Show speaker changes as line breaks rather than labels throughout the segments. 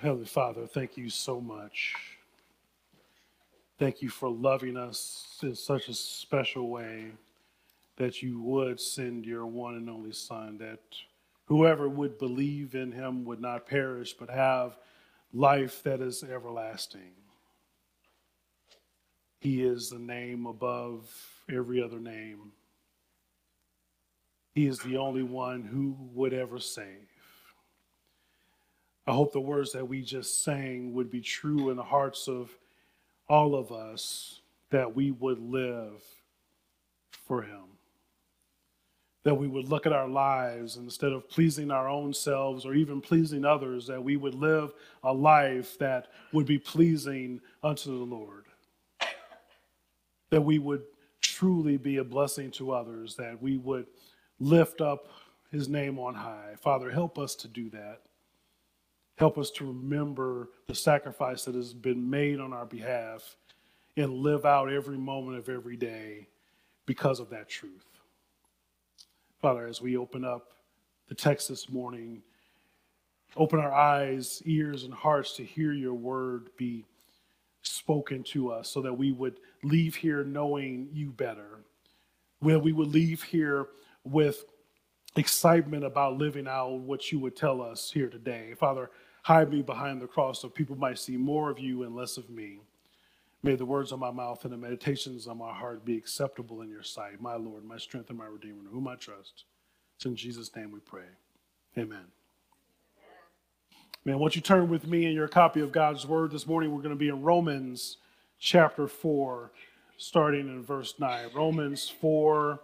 Heavenly Father, thank you so much. Thank you for loving us in such a special way that you would send your one and only Son, that whoever would believe in him would not perish but have life that is everlasting. He is the name above every other name. He is the only one who would ever save. I hope the words that we just sang would be true in the hearts of all of us that we would live for Him. That we would look at our lives instead of pleasing our own selves or even pleasing others, that we would live a life that would be pleasing unto the Lord. That we would truly be a blessing to others, that we would lift up His name on high. Father, help us to do that. Help us to remember the sacrifice that has been made on our behalf and live out every moment of every day because of that truth. Father, as we open up the text this morning, open our eyes, ears, and hearts to hear your word be spoken to us so that we would leave here knowing you better, where we would leave here with excitement about living out what you would tell us here today. Father, hide me behind the cross so people might see more of you and less of me. May the words of my mouth and the meditations of my heart be acceptable in your sight, my Lord, my strength, and my Redeemer, whom I trust. It's in Jesus' name we pray. Amen. Man, won't you turn with me in your copy of God's Word this morning? We're going to be in Romans chapter 4, starting in verse 9. Romans 4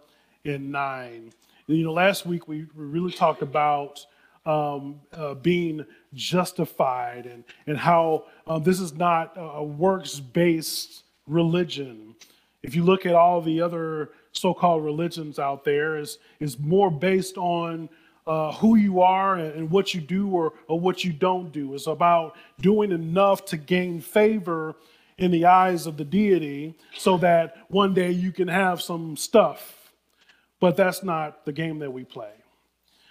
and 9. And, you know, last week we really talked about um, uh, being justified and, and how um, this is not a works based religion. If you look at all the other so called religions out there, is is more based on uh, who you are and what you do or, or what you don't do. It's about doing enough to gain favor in the eyes of the deity so that one day you can have some stuff. But that's not the game that we play.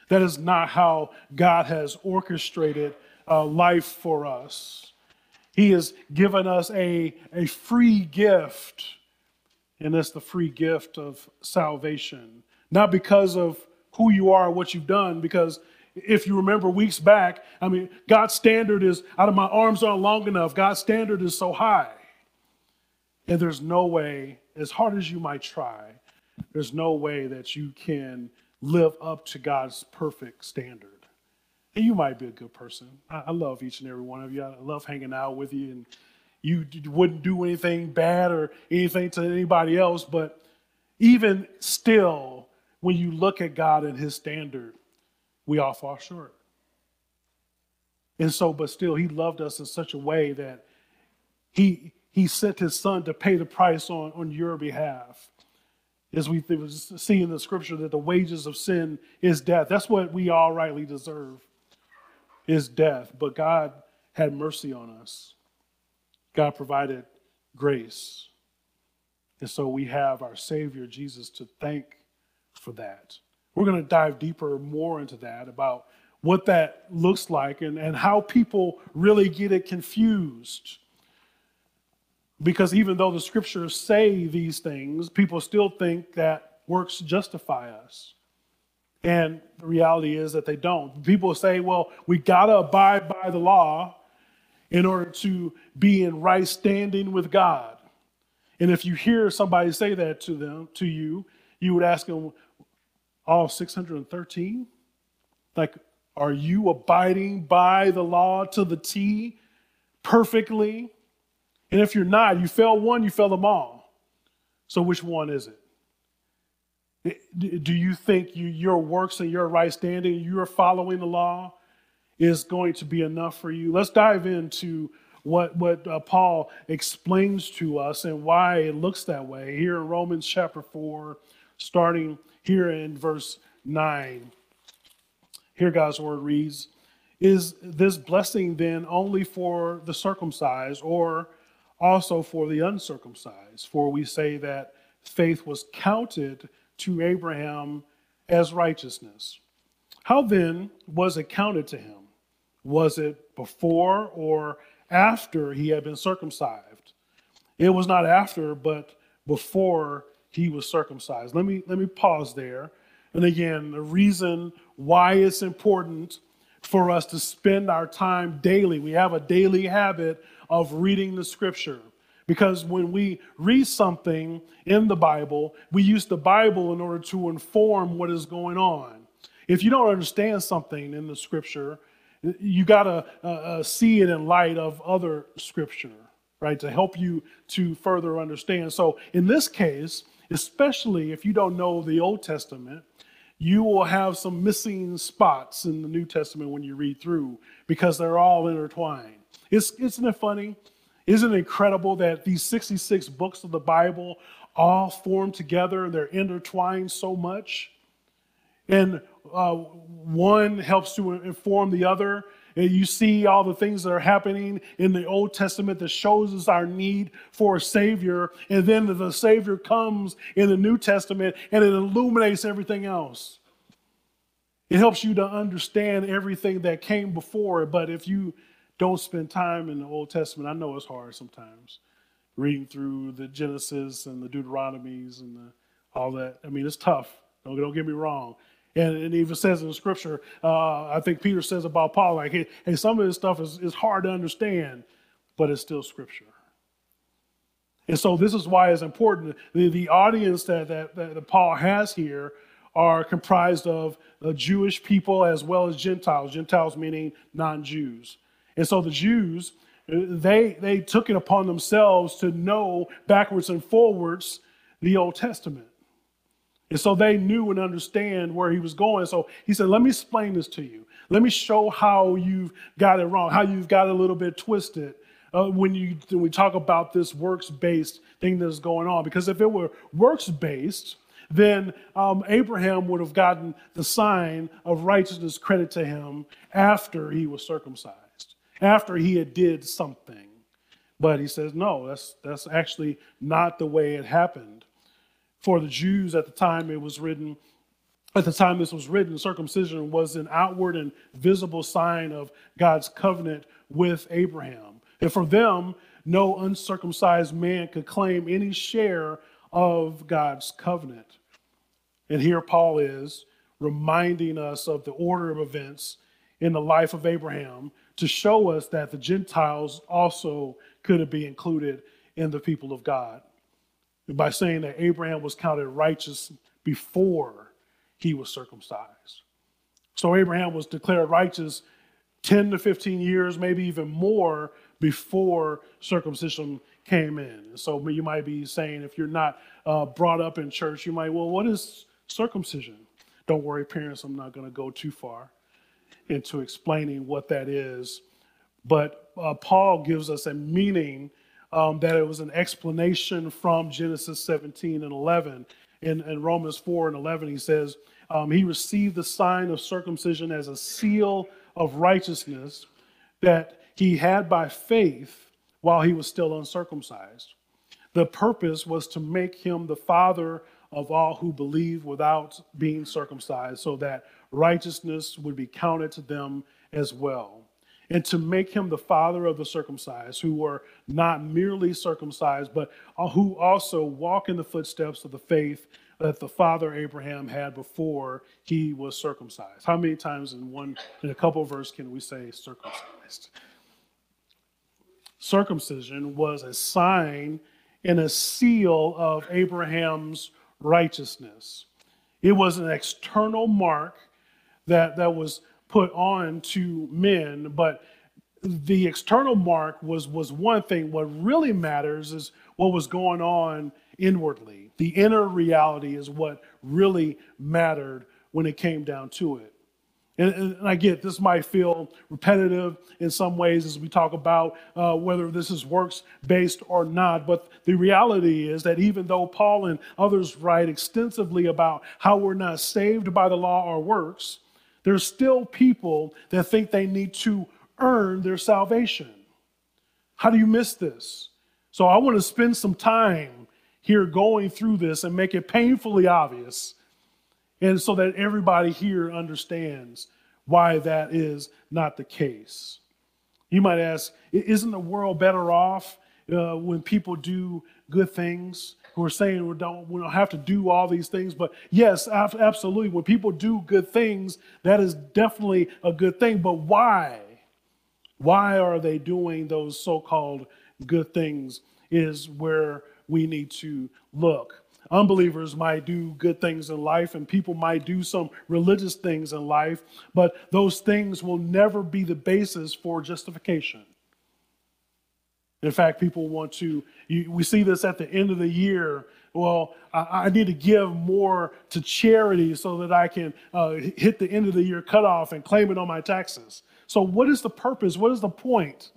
That is not how God has orchestrated uh, life for us. He has given us a, a free gift, and that's the free gift of salvation. Not because of who you are, what you've done, because if you remember weeks back, I mean, God's standard is out of my arms aren't long enough. God's standard is so high. And there's no way, as hard as you might try, there's no way that you can live up to God's perfect standard. And you might be a good person. I, I love each and every one of you. I love hanging out with you, and you wouldn't do anything bad or anything to anybody else. But even still, when you look at God and His standard, we all fall short. And so, but still, He loved us in such a way that He He sent His Son to pay the price on, on your behalf as we see in the scripture that the wages of sin is death. That's what we all rightly deserve is death. But God had mercy on us. God provided grace. And so we have our Savior Jesus to thank for that. We're going to dive deeper more into that about what that looks like and, and how people really get it confused. Because even though the scriptures say these things, people still think that works justify us. And the reality is that they don't. People say, well, we got to abide by the law in order to be in right standing with God. And if you hear somebody say that to them, to you, you would ask them, all 613? Like, are you abiding by the law to the T perfectly? And if you're not, you fail one, you fail them all. So which one is it? Do you think you, your works and your right standing, you're following the law, is going to be enough for you? Let's dive into what, what uh, Paul explains to us and why it looks that way here in Romans chapter 4, starting here in verse 9. Here God's word reads Is this blessing then only for the circumcised or also for the uncircumcised. For we say that faith was counted to Abraham as righteousness. How then was it counted to him? Was it before or after he had been circumcised? It was not after, but before he was circumcised. Let me let me pause there. And again, the reason why it's important for us to spend our time daily. We have a daily habit of reading the scripture. Because when we read something in the Bible, we use the Bible in order to inform what is going on. If you don't understand something in the scripture, you got to uh, uh, see it in light of other scripture, right, to help you to further understand. So in this case, especially if you don't know the Old Testament, you will have some missing spots in the New Testament when you read through because they're all intertwined. Isn't it funny? Isn't it incredible that these 66 books of the Bible all form together and they're intertwined so much? And uh, one helps to inform the other. And you see all the things that are happening in the Old Testament that shows us our need for a Savior. And then the Savior comes in the New Testament and it illuminates everything else. It helps you to understand everything that came before. it. But if you don't spend time in the Old Testament, I know it's hard sometimes reading through the Genesis and the Deuteronomies and the, all that. I mean, it's tough. Don't, don't get me wrong. And it even says in the scripture, uh, I think Peter says about Paul, like, hey, hey, some of this stuff is, is hard to understand, but it's still scripture. And so this is why it's important. The, the audience that, that, that Paul has here are comprised of uh, Jewish people as well as Gentiles, Gentiles meaning non Jews. And so the Jews, uh, they, they took it upon themselves to know backwards and forwards the Old Testament. And so they knew and understand where he was going. So he said, Let me explain this to you. Let me show how you've got it wrong, how you've got it a little bit twisted uh, when, you, when we talk about this works based thing that's going on. Because if it were works based, then um, Abraham would have gotten the sign of righteousness credit to him after he was circumcised, after he had did something. But he says, no, that's, that's actually not the way it happened for the Jews at the time it was written, at the time this was written, circumcision was an outward and visible sign of God's covenant with Abraham. And for them, no uncircumcised man could claim any share of God's covenant. And here Paul is reminding us of the order of events in the life of Abraham to show us that the Gentiles also could be included in the people of God by saying that Abraham was counted righteous before he was circumcised. So Abraham was declared righteous 10 to 15 years, maybe even more, before circumcision came in. So you might be saying, if you're not uh, brought up in church, you might, well, what is circumcision? Don't worry, parents, I'm not going to go too far into explaining what that is. But uh, Paul gives us a meaning um, that it was an explanation from Genesis 17 and 11. In, in Romans 4 and 11, he says, um, He received the sign of circumcision as a seal of righteousness that he had by faith while he was still uncircumcised. The purpose was to make him the father of all who believe without being circumcised, so that righteousness would be counted to them as well and to make him the father of the circumcised, who were not merely circumcised, but uh, who also walk in the footsteps of the faith that the father Abraham had before he was circumcised. How many times in one in a couple of verses can we say circumcised? Circumcision was a sign and a seal of Abraham's righteousness. It was an external mark that, that was put on to men, but the external mark was was one thing. What really matters is what was going on inwardly. The inner reality is what really mattered when it came down to it. And, and I get this might feel repetitive in some ways as we talk about uh, whether this is works based or not. But the reality is that even though Paul and others write extensively about how we're not saved by the law or works, there's still people that think they need to earn their salvation. How do you miss this? So I want to spend some time here going through this and make it painfully obvious, and so that everybody here understands why that is not the case. You might ask, isn't the world better off uh, when people do good things? Who are saying we don't, we don't have to do all these things, but yes, absolutely. When people do good things, that is definitely a good thing. But why? Why are they doing those so called good things? Is where we need to look. Unbelievers might do good things in life, and people might do some religious things in life, but those things will never be the basis for justification. In fact, people want to, you, we see this at the end of the year. Well, I, I need to give more to charity so that I can uh, hit the end of the year cutoff and claim it on my taxes. So, what is the purpose? What is the point?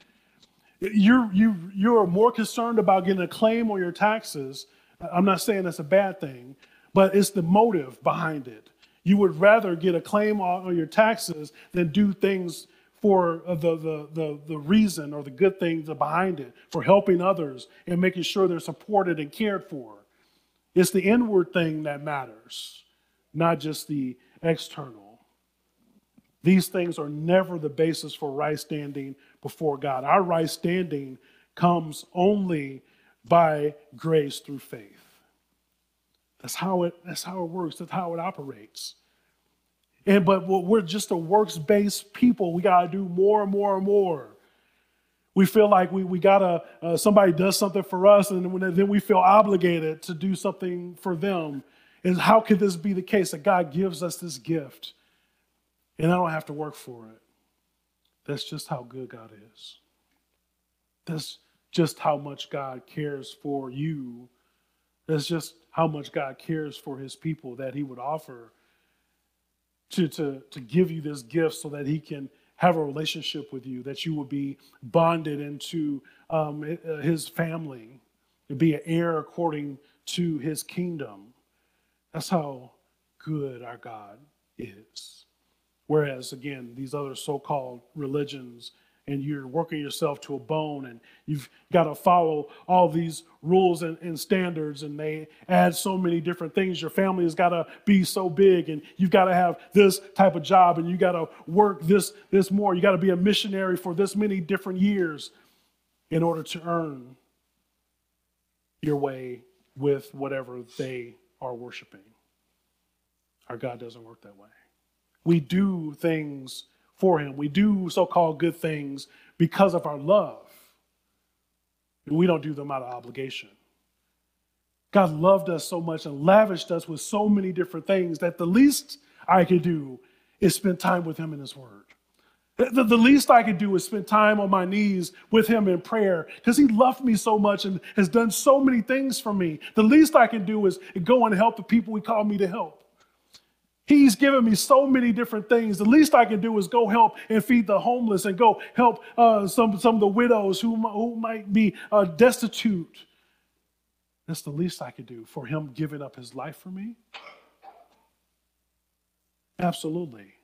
You're, you, you're more concerned about getting a claim on your taxes. I'm not saying that's a bad thing, but it's the motive behind it. You would rather get a claim on your taxes than do things for uh, the, the, the, the reason or the good things behind it, for helping others and making sure they're supported and cared for. It's the inward thing that matters, not just the external. These things are never the basis for right standing before God. Our right standing comes only by grace through faith. That's how it, that's how it works, that's how it operates. And but we're just a works-based people. We gotta do more and more and more. We feel like we, we gotta uh, somebody does something for us, and then we feel obligated to do something for them. And how could this be the case that God gives us this gift, and I don't have to work for it? That's just how good God is. That's just how much God cares for you. That's just how much God cares for his people that he would offer to, to, to give you this gift so that he can have a relationship with you, that you will be bonded into um, his family, to be an heir according to his kingdom. That's how good our God is. Whereas, again, these other so called religions and you're working yourself to a bone and you've got to follow all these rules and, and, standards and they add so many different things. Your family has got to be so big and you've got to have this type of job and you got to work this this more. You got to be a missionary for this many different years in order to earn your way with whatever they are worshiping. Our god doesn't work that way. We do things for him. We do so called good things because of our love. We don't do them out of obligation. God loved us so much and lavished us with so many different things that the least I could do is spend time with Him in His Word. The, the least I could do is spend time on my knees with Him in prayer because He loved me so much and has done so many things for me. The least I can do is go and help the people He called me to help. He's given me so many different things. The least I can do is go help and feed the homeless and go help uh, some, some of the widows who, who might be uh, destitute. That's the least I could do for him giving up his life for me. Absolutely.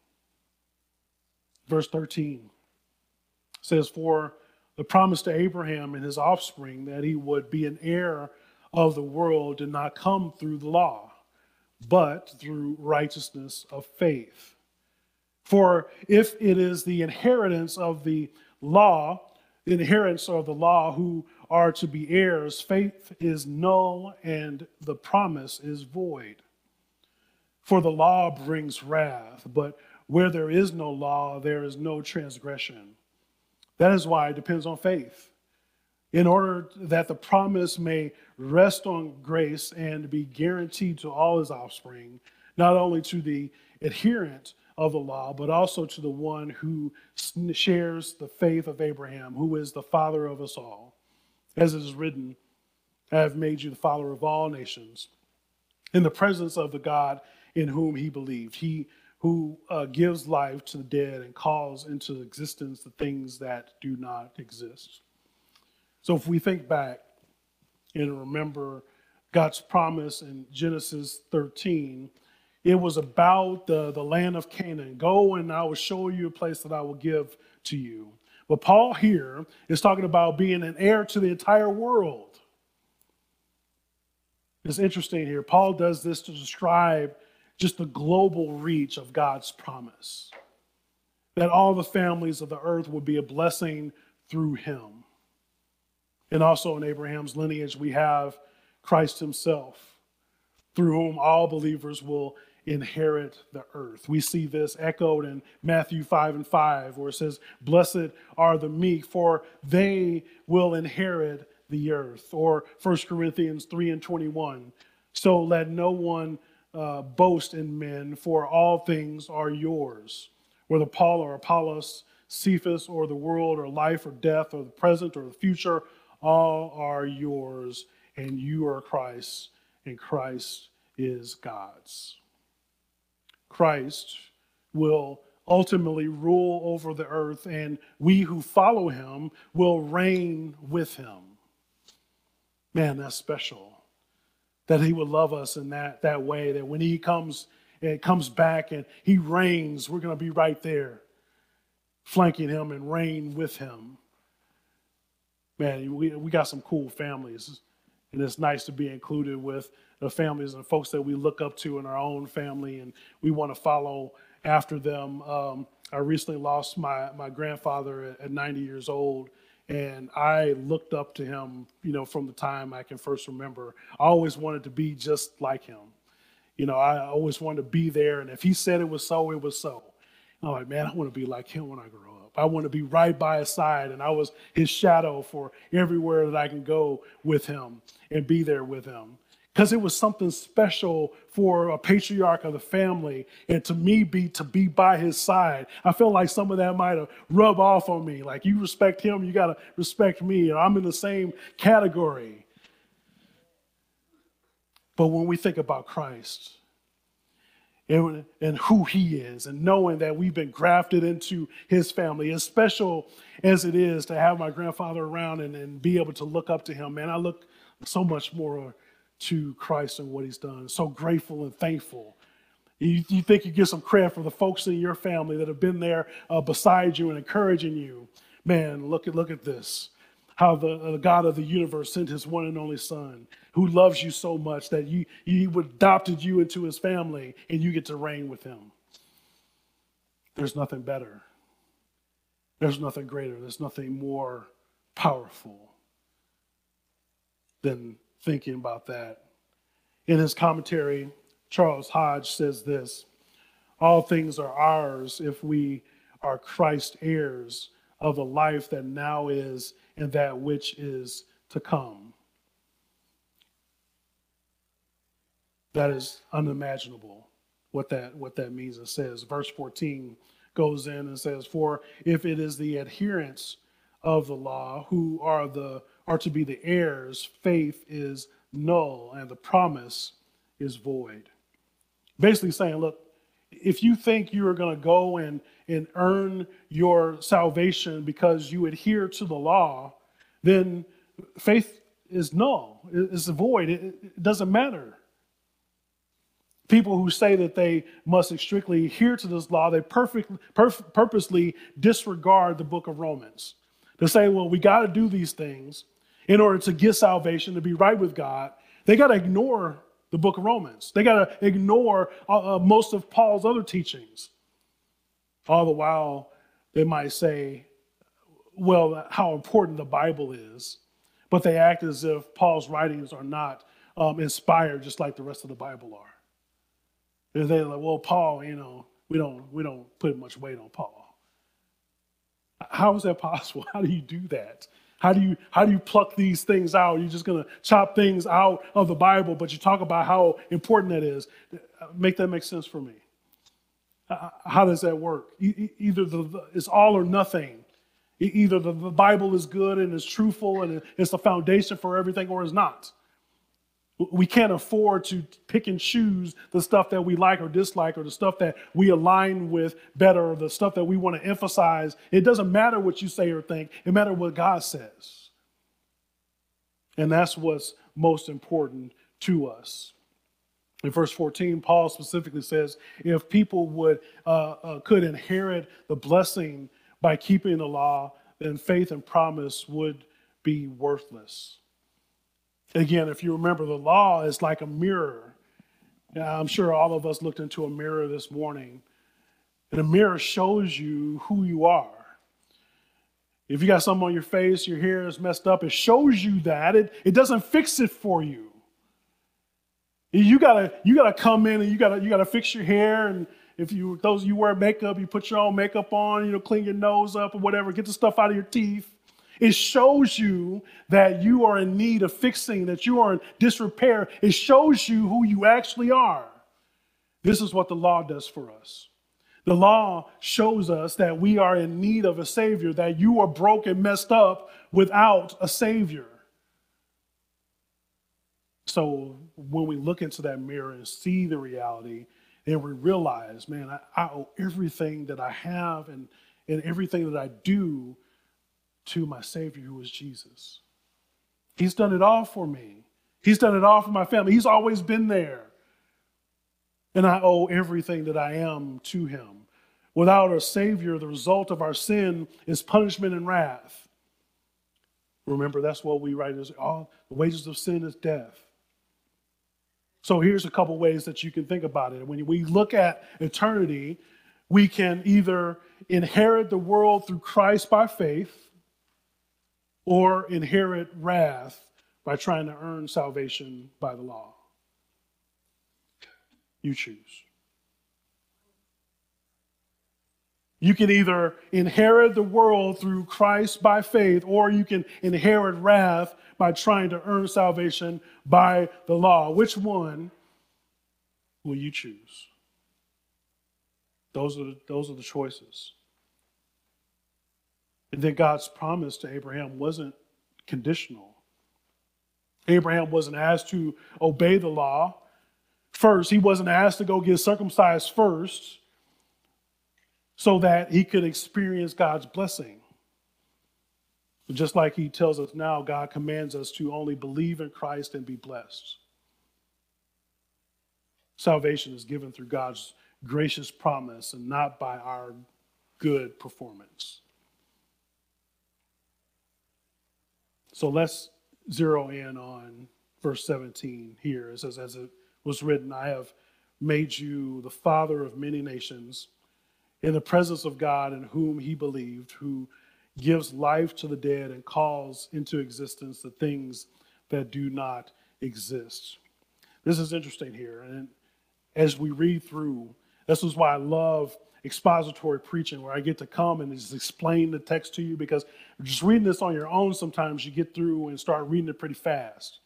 Verse 13 says, For the promise to Abraham and his offspring that he would be an heir of the world did not come through the law but through righteousness of faith. For if it is the inheritance of the law, the inheritance of the law who are to be heirs, faith is null and the promise is void. For the law brings wrath, but where there is no law, there is no transgression. That is why it depends on faith in order that the promise may rest on grace and be guaranteed to all his offspring, not only to the adherent of the law, but also to the one who shares the faith of Abraham, who is the father of us all. As it is written, I have made you the father of all nations, in the presence of the God in whom he believed. He who uh, gives life to the dead and calls into existence the things that do not exist. So if we think back and remember God's promise in Genesis 13, it was about the, the land of Canaan. Go and I will show you a place that I will give to you. But Paul here is talking about being an heir to the entire world. It's interesting here. Paul does this to describe just the global reach of God's promise. that all the families of the earth would be a blessing through him. And also in Abraham's lineage, we have Christ himself, through whom all believers will inherit the earth. We see this echoed in Matthew 5 and 5, where it says, Blessed are the meek, for they will inherit the earth. Or 1 Corinthians 3 and 21, So let no one uh, boast in men, for all things are yours. Whether Paul or Apollos, Cephas or the world, or life or death, or the present or the future, all are yours, and you are Christ, and Christ is God's. Christ will ultimately rule over the earth, and we who follow him will reign with him. Man, that's special. That he would love us in that, that way, that when he comes and comes back and he reigns, we're going to be right there, flanking him and reign with him. Man, we, we got some cool families, and it's nice to be included with the families and folks that we look up to in our own family, and we want to follow after them. Um, I recently lost my, my grandfather at, at 90 years old, and I looked up to him, you know, from the time I can first remember. I always wanted to be just like him. You know, I always wanted to be there, and if he said it was so, it was so. I'm like, man, I want to be like him when I grow I want to be right by his side, and I was his shadow for everywhere that I can go with him and be there with him. Because it was something special for a patriarch of the family and to me be to be by his side i feel like some of that might have rubbed off on me. Like you respect him you got to respect me and i'm in the same category. But when we think about christ and, and who he is and knowing that we've been grafted into his family as special as it is to have my grandfather around and, and be able to look up to him man i look so much more to Christ and what he's done. So grateful and thankful. You, you think you get some credit for the folks in your family that have been there uh, beside you and encouraging you. Man, look at, look at this. How the, uh, the God of the universe sent his one and only son who loves you so much that you, he adopted you into his family and you get to reign with him. There's nothing better. There's nothing greater. There's nothing more powerful than thinking about that. In his commentary, Charles Hodge says this All things are ours if we are Christ heirs of the life that now is and that which is to come. That is unimaginable what that what that means it says verse 14 goes in and says for if it is the adherents of the law who are the are to be the heirs, faith is null and the promise is void. Basically saying, look, if you think you are going to go and, and earn your salvation because you adhere to the law, then faith is null, it's void, it, it doesn't matter. People who say that they must strictly adhere to this law, they perf- purposely disregard the book of Romans. To say, well, we got to do these things, in order to get salvation, to be right with God, they got to ignore the book of Romans. They got to ignore uh, uh, most of Paul's other teachings. All the while, they might say, well, how important the Bible is, but they act as if Paul's writings are not um, inspired just like the rest of the Bible are. And they're like, well, Paul, you know, we don't we don't put much weight on Paul. How is that possible? How do you do that? How do you how do you pluck these things out? You're just to chop things out of the Bible, but you talk about how important that is. Make that make sense for me. Uh, how does that work? Either the, it's all or nothing. Either the, the Bible is good and is truthful and it's the foundation for everything, or it's not. We can't afford to pick and choose the stuff that we like or dislike or the stuff that we align with better or the stuff that we want to emphasize. It doesn't matter what you say or think, it matters what God says. And that's what's most important to us. In verse 14, Paul specifically says, if people would uh, uh, could inherit the blessing by keeping the law, then faith and promise would be worthless. Again, if you remember, the law is like a mirror. I'm sure all of us looked into a mirror this morning And a mirror shows you who you are. If you got something on your face, your hair is messed up, it shows you that. It, it doesn't fix it for you. You gotta you gotta come in and you gotta you gotta fix your hair and if you those you wear makeup, you put your own makeup on, you know, clean your nose up or whatever, get the stuff out of your teeth. It shows you that you are in need of fixing, that you are in disrepair. It shows you who you actually are. This is what the law does for us. The law shows us that we are in need of a Savior, that you are broken, messed up without a Savior. So when we look into that mirror and see the reality, and we realize, man, I, I owe everything that I have and, and everything that I do to my Savior who is Jesus. He's done it all for me. He's done it all for my family. He's always been there. And I owe everything that I am to him. Without a Savior, the result of our sin is punishment and wrath. Remember, that's what we write is all the wages of sin is death. So here's a couple ways that you can think about it. When we look at eternity, we can either inherit the world through Christ by faith or inherit wrath by trying to earn salvation by the law. You choose. You can either inherit the world through Christ by faith, or you can inherit wrath by trying to earn salvation by the law. Which one will you choose? Those are the, those are the choices. And then God's promise to Abraham wasn't conditional. Abraham wasn't asked to obey the law first, he wasn't asked to go get circumcised first so that he could experience God's blessing. Just like he tells us now, God commands us to only believe in Christ and be blessed. Salvation is given through God's gracious promise and not by our good performance. So let's zero in on verse 17 here. It says, As it was written, I have made you the father of many nations in the presence of God in whom he believed, who gives life to the dead and calls into existence the things that do not exist. This is interesting here. And as we read through, this is why I love expository preaching, where I get to come and just explain the text to you because just reading this on your own, sometimes you get through and start reading it pretty fast.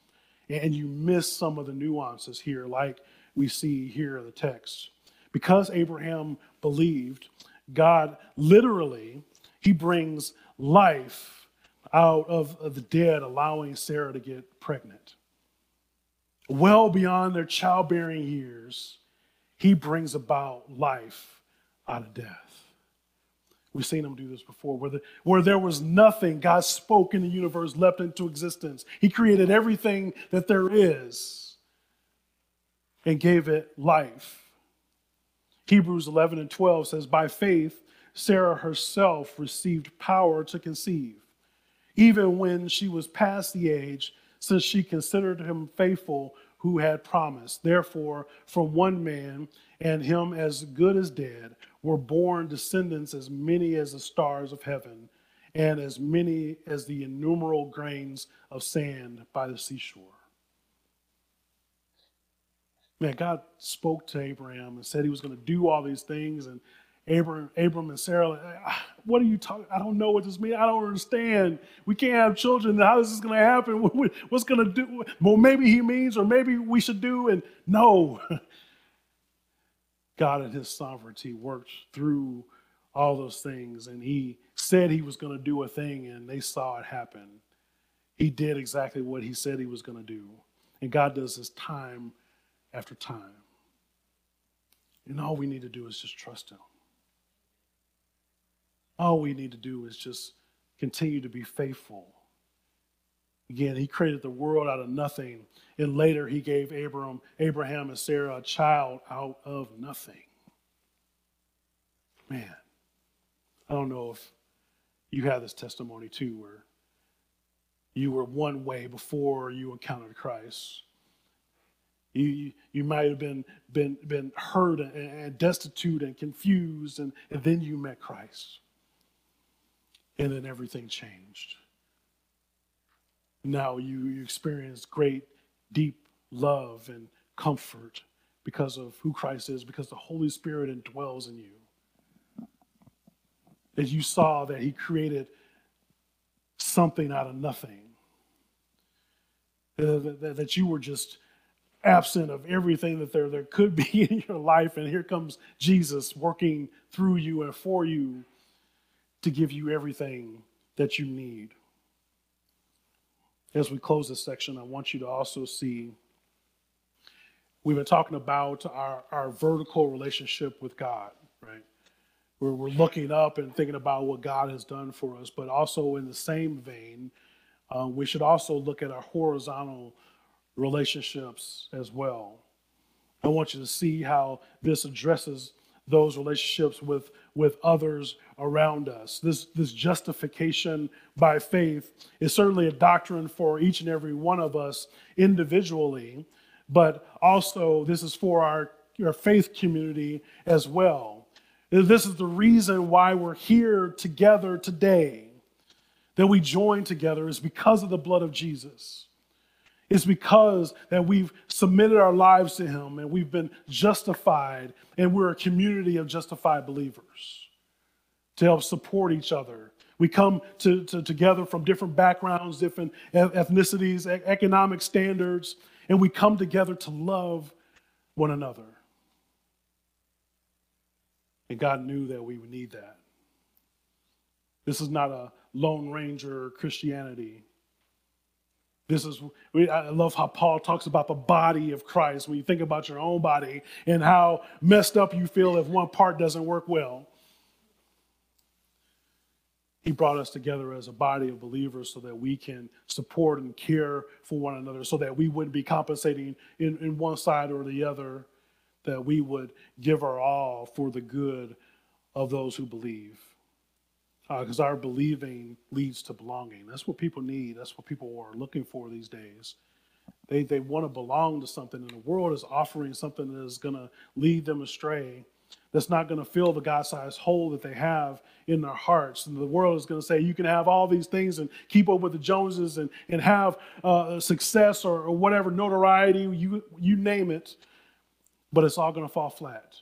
And you miss some of the nuances here, like we see here in the text. Because Abraham believed, God literally, he brings life out of the dead, allowing Sarah to get pregnant. Well beyond their childbearing years, he brings about life out of death. We've seen him do this before, where, the, where there was nothing, God spoke and the universe leapt into existence. He created everything that there is and gave it life. Hebrews 11 and 12 says, By faith, Sarah herself received power to conceive, even when she was past the age, since she considered him faithful who had promised. Therefore, from one man, and him as good as dead, were born descendants as many as the stars of heaven, and as many as the innumerable grains of sand by the seashore. Man, God spoke to Abraham and said he was going to do all these things. And Abram, Abram and Sarah, like, ah, what are you talking? I don't know what this means. I don't understand. We can't have children. How is this going to happen? What's going to do? Well, maybe he means, or maybe we should do. And no, God in his sovereignty worked through all those things. And he said he was going to do a thing, and they saw it happen. He did exactly what he said he was going to do. And God does this time after time. And all we need to do is just trust Him. All we need to do is just continue to be faithful. Again, He created the world out of nothing, and later He gave Abraham, Abraham and Sarah a child out of nothing. Man, I don't know if you have this testimony too, where you were one way before you encountered Christ You, you, might have been, been, been hurt and, and destitute and confused, and, and then you met Christ. And then everything changed. Now you, you experience great, deep love and comfort because of who Christ is, because the Holy Spirit indwells in you. As you saw that He created something out of nothing, that, that, that you were just absent of everything that there, there could be in your life. And here comes Jesus working through you and for you to give you everything that you need. As we close this section, I want you to also see we've been talking about our, our vertical relationship with God, right? Where we're looking up and thinking about what God has done for us, but also in the same vein, uh, we should also look at our horizontal relationships as well. I want you to see how this addresses those relationships with, with others around us. This, this justification by faith is certainly a doctrine for each and every one of us individually, but also this is for our, our faith community as well. This is the reason why we're here together today, that we join together, is because of the blood of Jesus. It's because that we've submitted our lives to Him and we've been justified, and we're a community of justified believers to help support each other. We come to, to together from different backgrounds, different ethnicities, economic standards, and we come together to love one another. And God knew that we would need that. This is not a Lone Ranger Christianity. This is, I love how Paul talks about the body of Christ. When you think about your own body and how messed up you feel if one part doesn't work well. He brought us together as a body of believers so that we can support and care for one another, so that we wouldn't be compensating in, in one side or the other, that we would give our all for the good of those who believe because uh, our believing leads to belonging. That's what people need. That's what people are looking for these days. They, they want to belong to something, and the world is offering something that is going to lead them astray, that's not going to fill the God sized hole that they have in their hearts. And the world is going to say, you can have all these things and keep up with the Joneses and, and have uh, success or, or whatever, notoriety, you, you name it, but it's all going to fall flat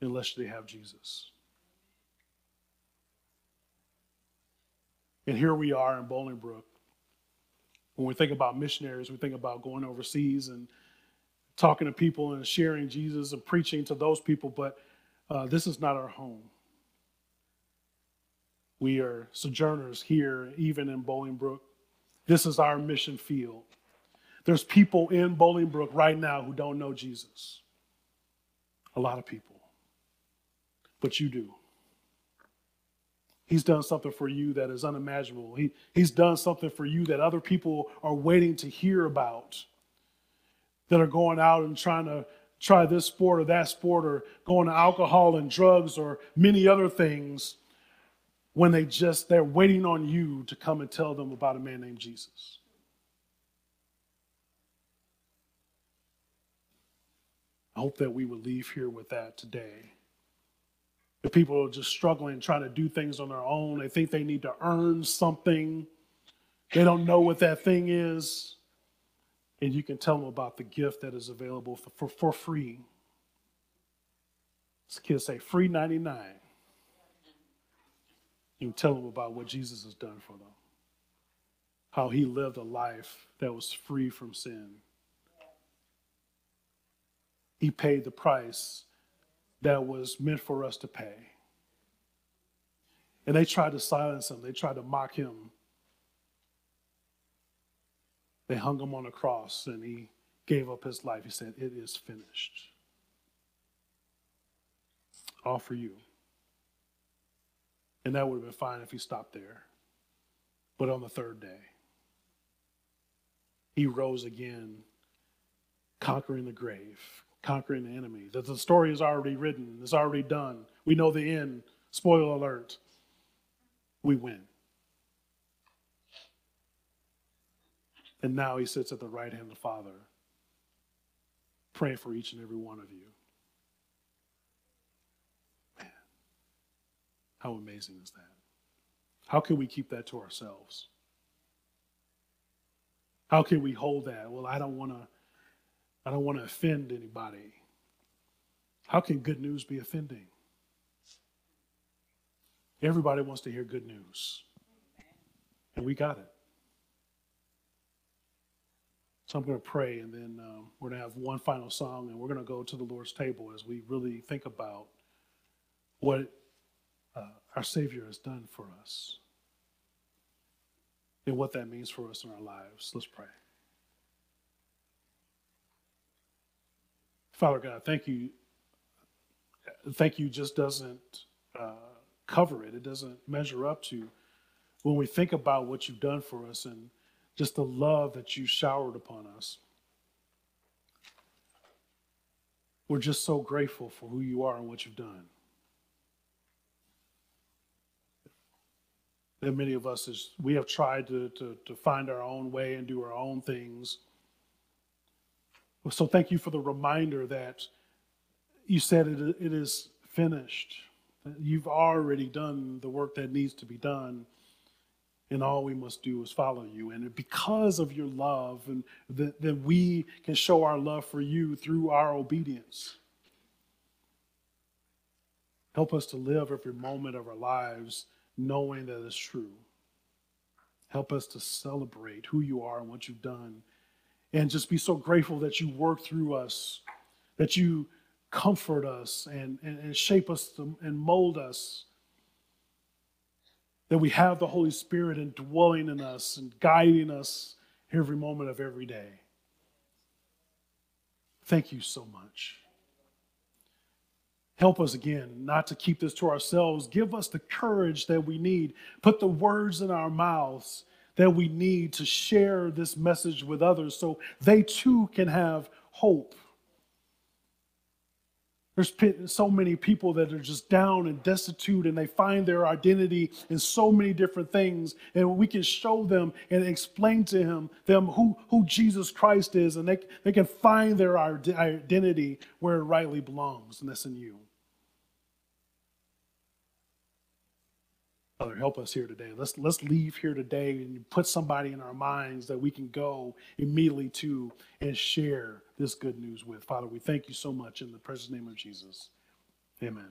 unless they have Jesus. And here we are in Bolingbrook. When we think about missionaries, we think about going overseas and talking to people and sharing Jesus and preaching to those people, but uh, this is not our home. We are sojourners here, even in Bolingbrook. This is our mission field. There's people in Bolingbrook right now who don't know Jesus. A lot of people. But you do. He's done something for you that is unimaginable. He, he's done something for you that other people are waiting to hear about, that are going out and trying to try this sport or that sport, or going to alcohol and drugs or many other things when they just they're waiting on you to come and tell them about a man named Jesus. I hope that we would leave here with that today. People are just struggling, trying to do things on their own, they think they need to earn something. They don't know what that thing is. And you can tell them about the gift that is available for, for, for free. This kids say free 99. You can tell them about what Jesus has done for them. How he lived a life that was free from sin. He paid the price that was meant for us to pay. And they tried to silence him, they tried to mock him. They hung him on a cross and he gave up his life. He said, It is finished. All for you. And that would have been fine if he stopped there. But on the third day, he rose again, conquering the grave, conquering the enemy. That the story is already written, it's already done. We know the end. Spoiler alert. We win. And now he sits at the right hand of the Father, praying for each and every one of you. Man, how amazing is that? How can we keep that to ourselves? How can we hold that? Well, I don't want to I don't want to offend anybody. How can good news be offending? Everybody wants to hear good news. And we got it. So I'm going to pray, and then um, we're going to have one final song, and we're going to go to the Lord's table as we really think about what uh, our Savior has done for us and what that means for us in our lives. Let's pray. Father God, thank you. Thank you just doesn't uh, cover it, it doesn't measure up to when we think about what you've done for us and just the love that you showered upon us. We're just so grateful for who you are and what you've done. And many of us, is, we have tried to, to, to find our own way and do our own things. So thank you for the reminder that you said it, it is finished. You've already done the work that needs to be done and all we must do is follow you. And because of your love, and that, that we can show our love for you through our obedience. Help us to live every moment of our lives knowing that it's true. Help us to celebrate who you are and what you've done. And just be so grateful that you work through us, that you comfort us and, and, and shape us and mold us that we have the Holy Spirit indwelling in us and guiding us every moment of every day. Thank you so much. Help us again not to keep this to ourselves. Give us the courage that we need. Put the words in our mouths that we need to share this message with others so they too can have hope. There's so many people that are just down and destitute, and they find their identity in so many different things. And we can show them and explain to him, them who, who Jesus Christ is, and they, they can find their identity where it rightly belongs, and that's in you. Father, help us here today. Let's, let's leave here today and put somebody in our minds that we can go immediately to and share this good news with. Father, we thank you so much in the precious name of Jesus. Amen.